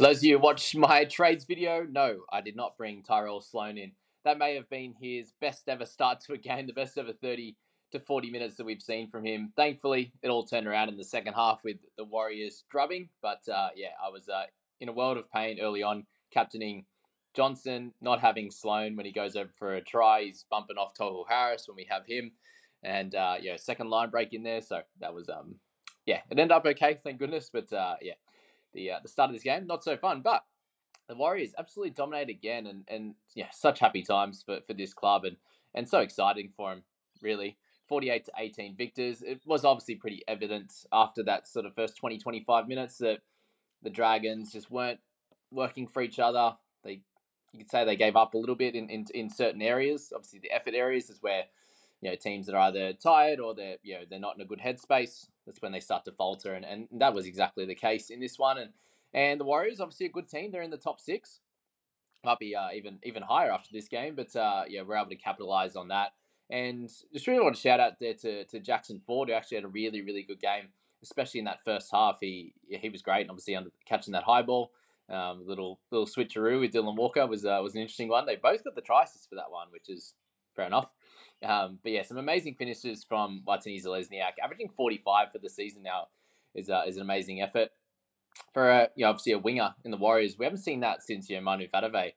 For those of you who watched my trades video, no, I did not bring Tyrell Sloan in. That may have been his best ever start to a game, the best ever 30 to 40 minutes that we've seen from him. Thankfully, it all turned around in the second half with the Warriors drubbing. But uh, yeah, I was uh, in a world of pain early on, captaining Johnson, not having Sloan when he goes over for a try. He's bumping off Tohu Harris when we have him. And uh, yeah, second line break in there. So that was, um, yeah, it ended up okay, thank goodness. But uh, yeah, the uh, the start of this game, not so fun. But the Warriors absolutely dominate again. And, and yeah, such happy times for, for this club and, and so exciting for him, really. 48 to 18 victors. It was obviously pretty evident after that sort of first 20, 25 minutes that the Dragons just weren't working for each other. They, you could say they gave up a little bit in, in, in certain areas. Obviously, the effort areas is where you know teams that are either tired or they're you know they're not in a good headspace. That's when they start to falter, and, and that was exactly the case in this one. And and the Warriors, obviously a good team. They're in the top six, might be uh, even even higher after this game. But uh, yeah, we're able to capitalize on that. And just really want to shout out there to, to Jackson Ford, who actually had a really, really good game, especially in that first half. He he was great, and obviously under catching that high ball. Um, little little switcheroo with Dylan Walker was uh, was an interesting one. They both got the assist for that one, which is fair enough. Um, but yeah, some amazing finishes from Watene-Zelezniak, averaging 45 for the season now is uh, is an amazing effort for a, you know, obviously a winger in the Warriors. We haven't seen that since you know, Manu Vatuvei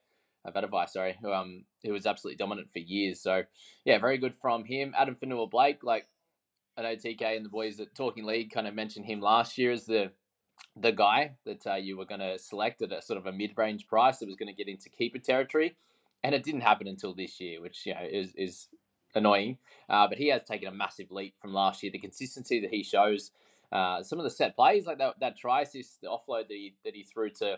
Vatuvei, sorry, who um who was absolutely dominant for years. So yeah, very good from him. Addin Fonua-Blake, like I know TK and the boys at Talking League kind of mentioned him last year as the the guy that uh, you were going to select at a sort of a mid range price that was going to get into keeper territory, and it didn't happen until this year, which you know is is annoying. Uh, but he has taken a massive leap from last year. The consistency that he shows, uh, some of the set plays like that that try assist, the offload that he that he threw to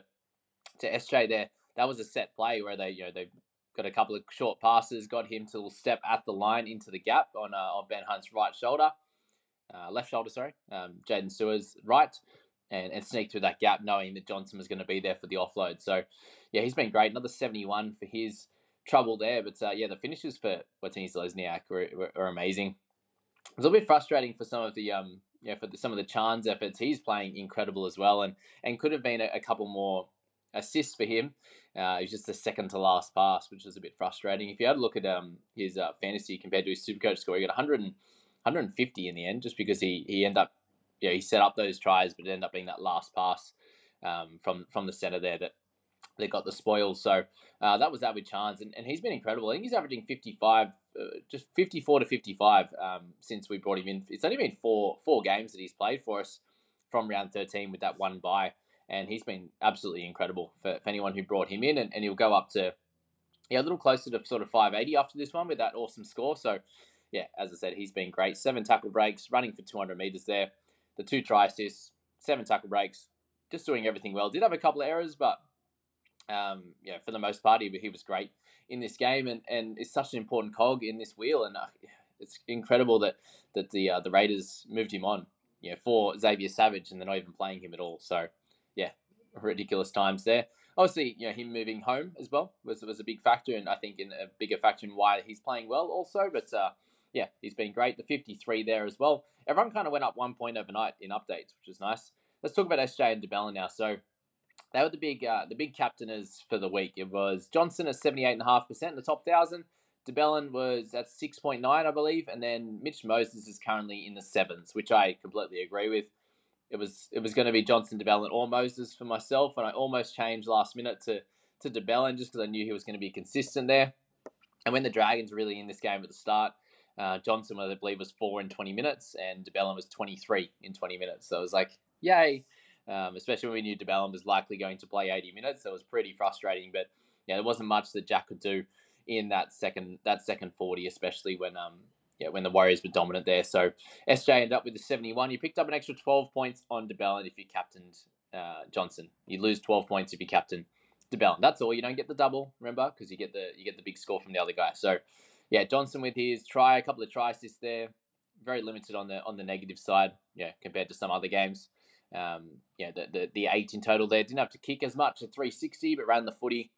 to SJ there that was a set play where they, you know, they got a couple of short passes, got him to step at the line into the gap on uh, on Ben Hunt's right shoulder, uh, left shoulder, sorry, um, Jaydn Su'A's right, and, and sneak through that gap, knowing that Johnson was going to be there for the offload. So, yeah, he's been great. Another 71 for his trouble there, but uh, yeah, the finishes for Watene-Zelezniak were, were, were, amazing. It was a little bit frustrating for some of the um, yeah, for the, some of the Charnze efforts. He's playing incredible as well, and and could have been a, a couple more assists for him. Uh, he's just the second to last pass, which is a bit frustrating. If you had a look at um, his uh, fantasy compared to his Supercoach score, he got 100 and, 150 in the end, just because he he ended up, yeah, he set up those tries, but it ended up being that last pass um, from from the center there that they got the spoils. So uh, that was that with Charnze, and, and he's been incredible. I think he's averaging 55, uh, just 54 to 55 um, since we brought him in. It's only been four four games that he's played for us from round 13 with that one bye and he's been absolutely incredible for, for anyone who brought him in, and, and he'll go up to yeah a little closer to sort of 580 after this one with that awesome score. So yeah, as I said, he's been great. Seven tackle breaks, running for 200 meters there, the two try assists, seven tackle breaks, just doing everything well. Did have a couple of errors, but um, yeah, for the most part, he, he was great in this game, and and is such an important cog in this wheel, and uh, it's incredible that that the uh, the Raiders moved him on you know, for Xavier Savage, and they're not even playing him at all. So, yeah, ridiculous times there. Obviously, you know, him moving home as well was was a big factor, and I think in a bigger factor in why he's playing well also. But uh, yeah, he's been great. The 53 there as well. Everyone kind of went up one point overnight in updates, which is nice. Let's talk about SJ and de Belin now. So they were the big uh, the big captainers for the week. It was Johnson at 78.5% in the top thousand. de Belin was at 6.9, I believe, and then Mitch Moses is currently in the sevens, which I completely agree with. It was it was going to be Johnson, de Belin, or Moses for myself, and I almost changed last minute to to de Belin just because I knew he was going to be consistent there. And when the Dragons really in this game at the start, uh, Johnson, I believe, was four in 20 minutes, and de Belin was 23 in 20 minutes. So it was like, yay! Um, especially when we knew de Belin was likely going to play 80 minutes. So it was pretty frustrating, but yeah, there wasn't much that Jack could do in that second that second 40, especially when um yeah when the Warriors were dominant there. So SJ ended up with the 71. You picked up an extra 12 points on de Belin if you captained uh, Johnson. You lose 12 points if you captain de Belin. That's all. You don't get the double, remember, because you get the you get the big score from the other guy. So yeah, Johnson with his try, a couple of tries assists there, very limited on the on the negative side. Yeah, compared to some other games. Um, yeah, the, the the eight in total there didn't have to kick as much at 360, but ran the footy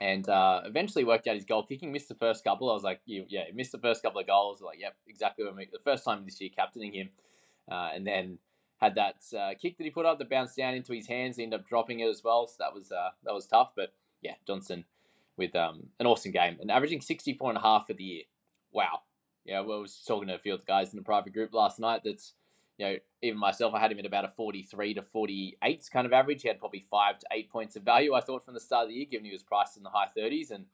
and uh, eventually worked out his goal kicking. Missed the first couple. I was like, yeah, missed the first couple of goals. Like, yep, exactly the first time this year captaining him, uh, and then had that uh, kick that he put up that bounced down into his hands. Ended up dropping it as well, so that was uh, that was tough. But yeah, Johnson with um, an awesome game and averaging 64 and a half for the year. Wow. Yeah, well, I was talking to a few of the guys in the private group last night. That's you know, even myself, I had him at about a 43 to 48 kind of average. He had probably five to eight points of value, I thought, from the start of the year, given he was priced in the high 30s. And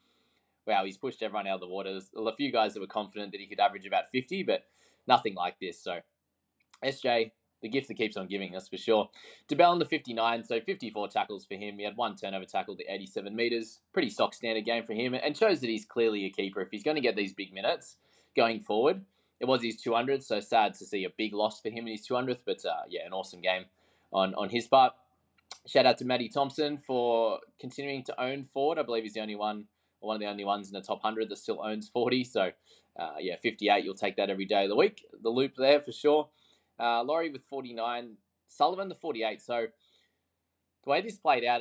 wow, he's pushed everyone out of the water. There's a few guys that were confident that he could average about 50, but nothing like this. So, SJ, the gift that keeps on giving, that's for sure. de Belin the 59, so 54 tackles for him. He had one turnover tackle to 87 metres. Pretty stock standard game for him, and shows that he's clearly a keeper. If he's going to get these big minutes going forward, it was his 200th, so sad to see a big loss for him in his 200th. But uh, yeah, an awesome game on on his part. Shout out to Matty Thompson for continuing to own Ford. I believe he's the only one, one of the only ones in the top 100 that still owns 40. So uh, yeah, 58, you'll take that every day of the week. The loop there for sure. Uh, Lawrie with 49, Sullivan the 48. So the way this played out.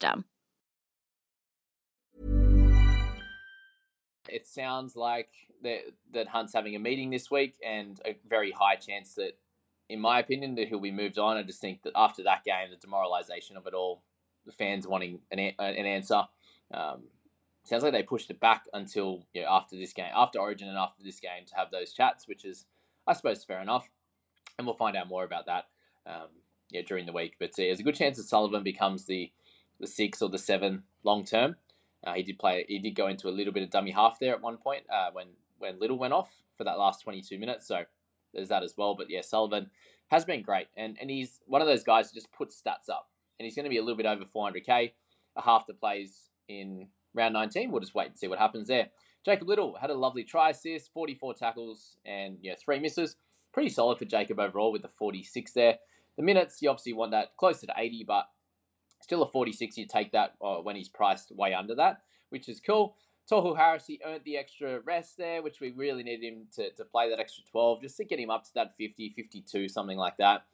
system. It sounds like that, that Hunt's having a meeting this week, and a very high chance that, in my opinion, that he'll be moved on. I just think that after that game, the demoralisation of it all, the fans wanting an, an answer. Um, sounds like they pushed it back until you know, after this game, after Origin and after this game to have those chats, which is, I suppose, fair enough. And we'll find out more about that um, yeah, during the week. But uh, there's a good chance that Sullivan becomes the the six or the seven long term. Uh, he did play. He did go into a little bit of dummy half there at one point uh, when when Liddle went off for that last 22 minutes. So there's that as well. But yeah, Sullivan has been great, and and he's one of those guys who just puts stats up, and he's going to be a little bit over 400k. A half the plays in round 19. We'll just wait and see what happens there. Jacob Liddle had a lovely try assist, 44 tackles, and yeah, three misses. Pretty solid for Jacob overall with the 46 there. The minutes, you obviously want that closer to 80, but Still a 46, you take that uh, when he's priced way under that, which is cool. Tohu Harris, he earned the extra rest there, which we really needed him to, to play that extra 12 just to get him up to that 50, 52, something like that.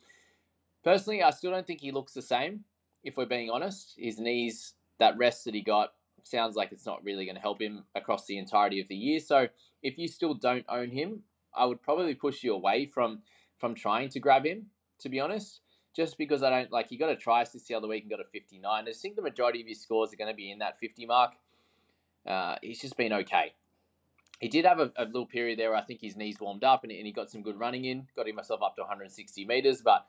Personally, I still don't think he looks the same, if we're being honest. His knees, that rest that he got, sounds like it's not really going to help him across the entirety of the year. So if you still don't own him, I would probably push you away from from trying to grab him, to be honest. Just because I don't like, you got a try assist the other week and got a 59. I think the majority of his scores are going to be in that 50 mark. Uh, he's just been okay. He did have a, a, little period there I think his knees warmed up and, and he got some good running in, got himself up to 160 meters. But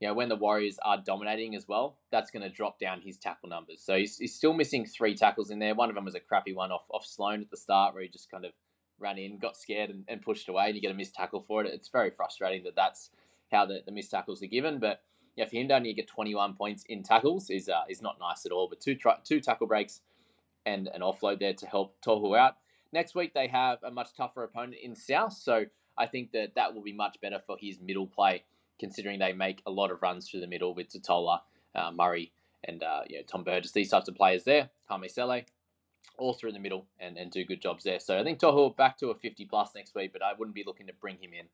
you know, when the Warriors are dominating as well, that's going to drop down his tackle numbers. So he's, he's still missing three tackles in there. One of them was a crappy one off off Sloan at the start, where he just kind of ran in, got scared, and, and pushed away, and you get a missed tackle for it. It's very frustrating that that's how the, the missed tackles are given. But yeah, for him to only get 21 points in tackles is uh, is not nice at all. But two two tackle breaks and an offload there to help Tohu out. Next week they have a much tougher opponent in South, so I think that that will be much better for his middle play, considering they make a lot of runs through the middle with Tatola, uh, Murray, and uh, you know, Tom Burgess. These types of players there, Kamisele, all through the middle and, and do good jobs there. So I think Tohu back to a 50 plus next week, but I wouldn't be looking to bring him in.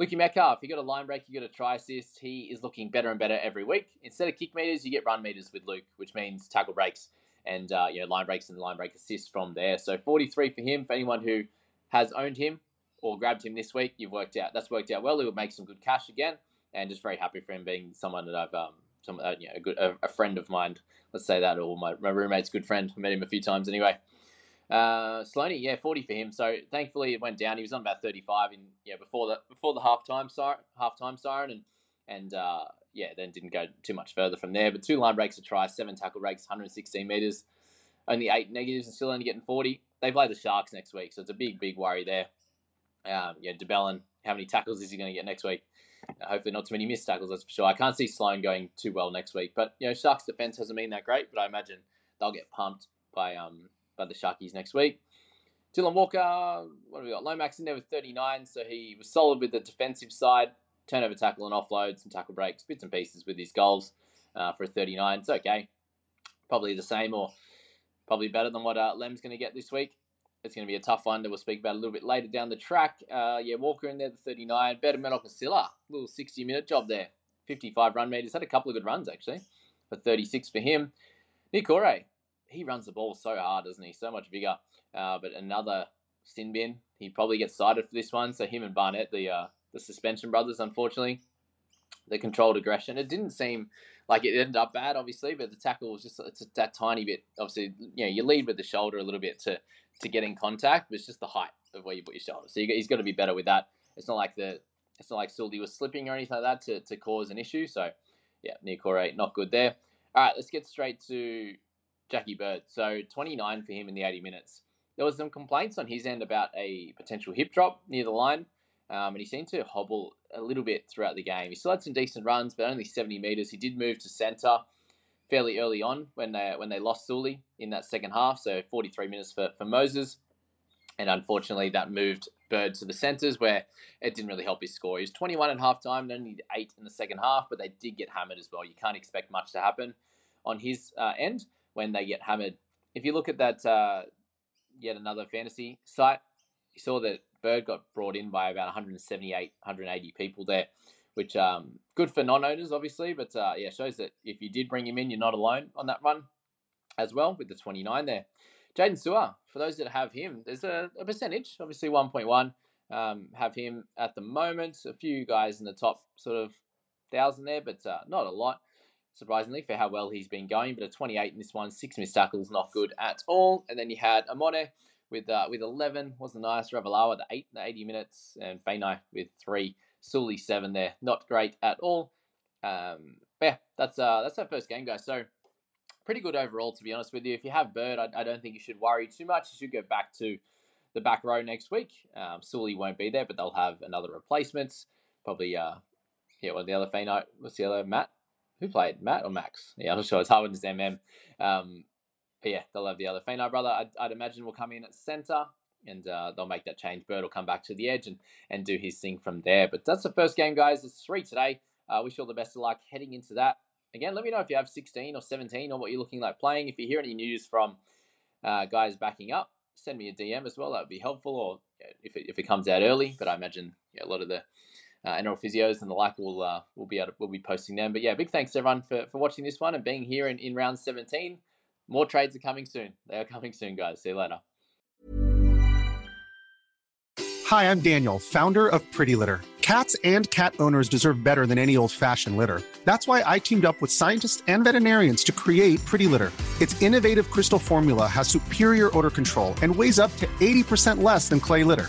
Luki Metcalf, you got a line break, you got a try assist. He is looking better and better every week. Instead of kick meters, you get run meters with Luke, which means tackle breaks and uh, you know line breaks and line break assists from there. So 43 for him. For anyone who has owned him or grabbed him this week, you've worked out. That's worked out well. He would make some good cash again, and just very happy for him being someone that I've um some uh, you know, a good a, a, friend of mine. Let's say that, or my, my roommate's good friend. I met him a few times anyway. Uh, yeah, 40 for him. So thankfully it went down. He was on about 35 in yeah before the before the halftime siren, halftime siren, and and uh, yeah, then didn't go too much further from there. But two line breaks to try, seven tackle breaks, 116 meters, only eight negatives, and still only getting 40. They play the Sharks next week, so it's a big big worry there. Um, yeah, de Belin, how many tackles is he going to get next week? Uh, hopefully not too many missed tackles, that's for sure. I can't see Sloan going too well next week, but you know Sharks defense hasn't been that great, but I imagine they'll get pumped by um by the Sharkies next week. Dylan Walker, what have we got? Lomax in there with 39, so he was solid with the defensive side. Turnover tackle and offload, some tackle breaks, bits and pieces with his goals uh, for a 39. It's okay. Probably the same or probably better than what uh, Lem's going to get this week. It's going to be a tough one that we'll speak about a little bit later down the track. Uh, yeah, Walker in there, the 39. Ben Murdoch-Masila, little 60 minute job there. 55 run meters. Had a couple of good runs actually for 36 for him. Nick he runs the ball so hard, doesn't he? So much bigger. Uh, but another sin bin. He probably gets cited for this one. So him and Barnett, the uh, the suspension brothers, unfortunately, the controlled aggression. It didn't seem like it ended up bad, obviously, but the tackle was just it's that tiny bit. Obviously, you know, you lead with the shoulder a little bit to to get in contact, but it's just the height of where you put your shoulder. So you, he's got to be better with that. It's not like the it's not like Suldy was slipping or anything like that to, to cause an issue. So yeah, Niukore eight, not good there. All right, let's get straight to Jackie Bird. So 29 for him in the 80 minutes. There was some complaints on his end about a potential hip drop near the line, um, and he seemed to hobble a little bit throughout the game. He still had some decent runs, but only 70 meters. He did move to center fairly early on when they when they lost Sully in that second half. So 43 minutes for, for Moses, and unfortunately that moved Bird to the centers where it didn't really help his score. He was 21 at half time, and only eight in the second half, but they did get hammered as well. You can't expect much to happen on his uh, end when they get hammered. If you look at that, uh, yet another fantasy site, you saw that Bird got brought in by about 178, 180 people there, which um, good for non-owners, obviously, but uh, yeah, shows that if you did bring him in, you're not alone on that run as well with the 29 there. Jaydn Su'A, for those that have him, there's a, a percentage, obviously 1.1, um, have him at the moment. A few guys in the top sort of thousand there, but uh, not a lot surprisingly, for how well he's been going. But a 28 in this one, six missed tackles, not good at all. And then you had Amone with uh, with 11, wasn't nice. Ravalawa, the 8 in the 80 minutes, and Feagai with 3. Sully 7 there, not great at all. Um, but yeah, that's, uh, that's our first game, guys. So pretty good overall, to be honest with you. If you have Bird, I, I don't think you should worry too much. You should go back to the back row next week. Um, Sully won't be there, but they'll have another replacement. Probably, uh, yeah, well, the other Feagai, what's the other, Matt? Who played Matt or Max? Yeah, I'm not sure. It's hard with his MM. Um, but yeah, they'll have the other Feagai brother. I'd, I'd, imagine will come in at center, and uh, they'll make that change. Bird will come back to the edge and and do his thing from there. But that's the first game, guys. It's three today. Uh, wish you all the best of luck heading into that. Again, let me know if you have 16 or 17 or what you're looking like playing. If you hear any news from uh, guys backing up, send me a DM as well. That would be helpful, or if it, if it comes out early. But I imagine yeah, a lot of the uh, NRL physios and the like will uh, will be able to, will be posting them. But yeah, big thanks to everyone for, for watching this one and being here in, in round 17. More trades are coming soon. They are coming soon, guys. See you later. Hi, I'm Daniel, founder of Pretty Litter. Cats and cat owners deserve better than any old fashioned litter. That's why I teamed up with scientists and veterinarians to create Pretty Litter. Its innovative crystal formula has superior odor control and weighs up to 80% less than clay litter.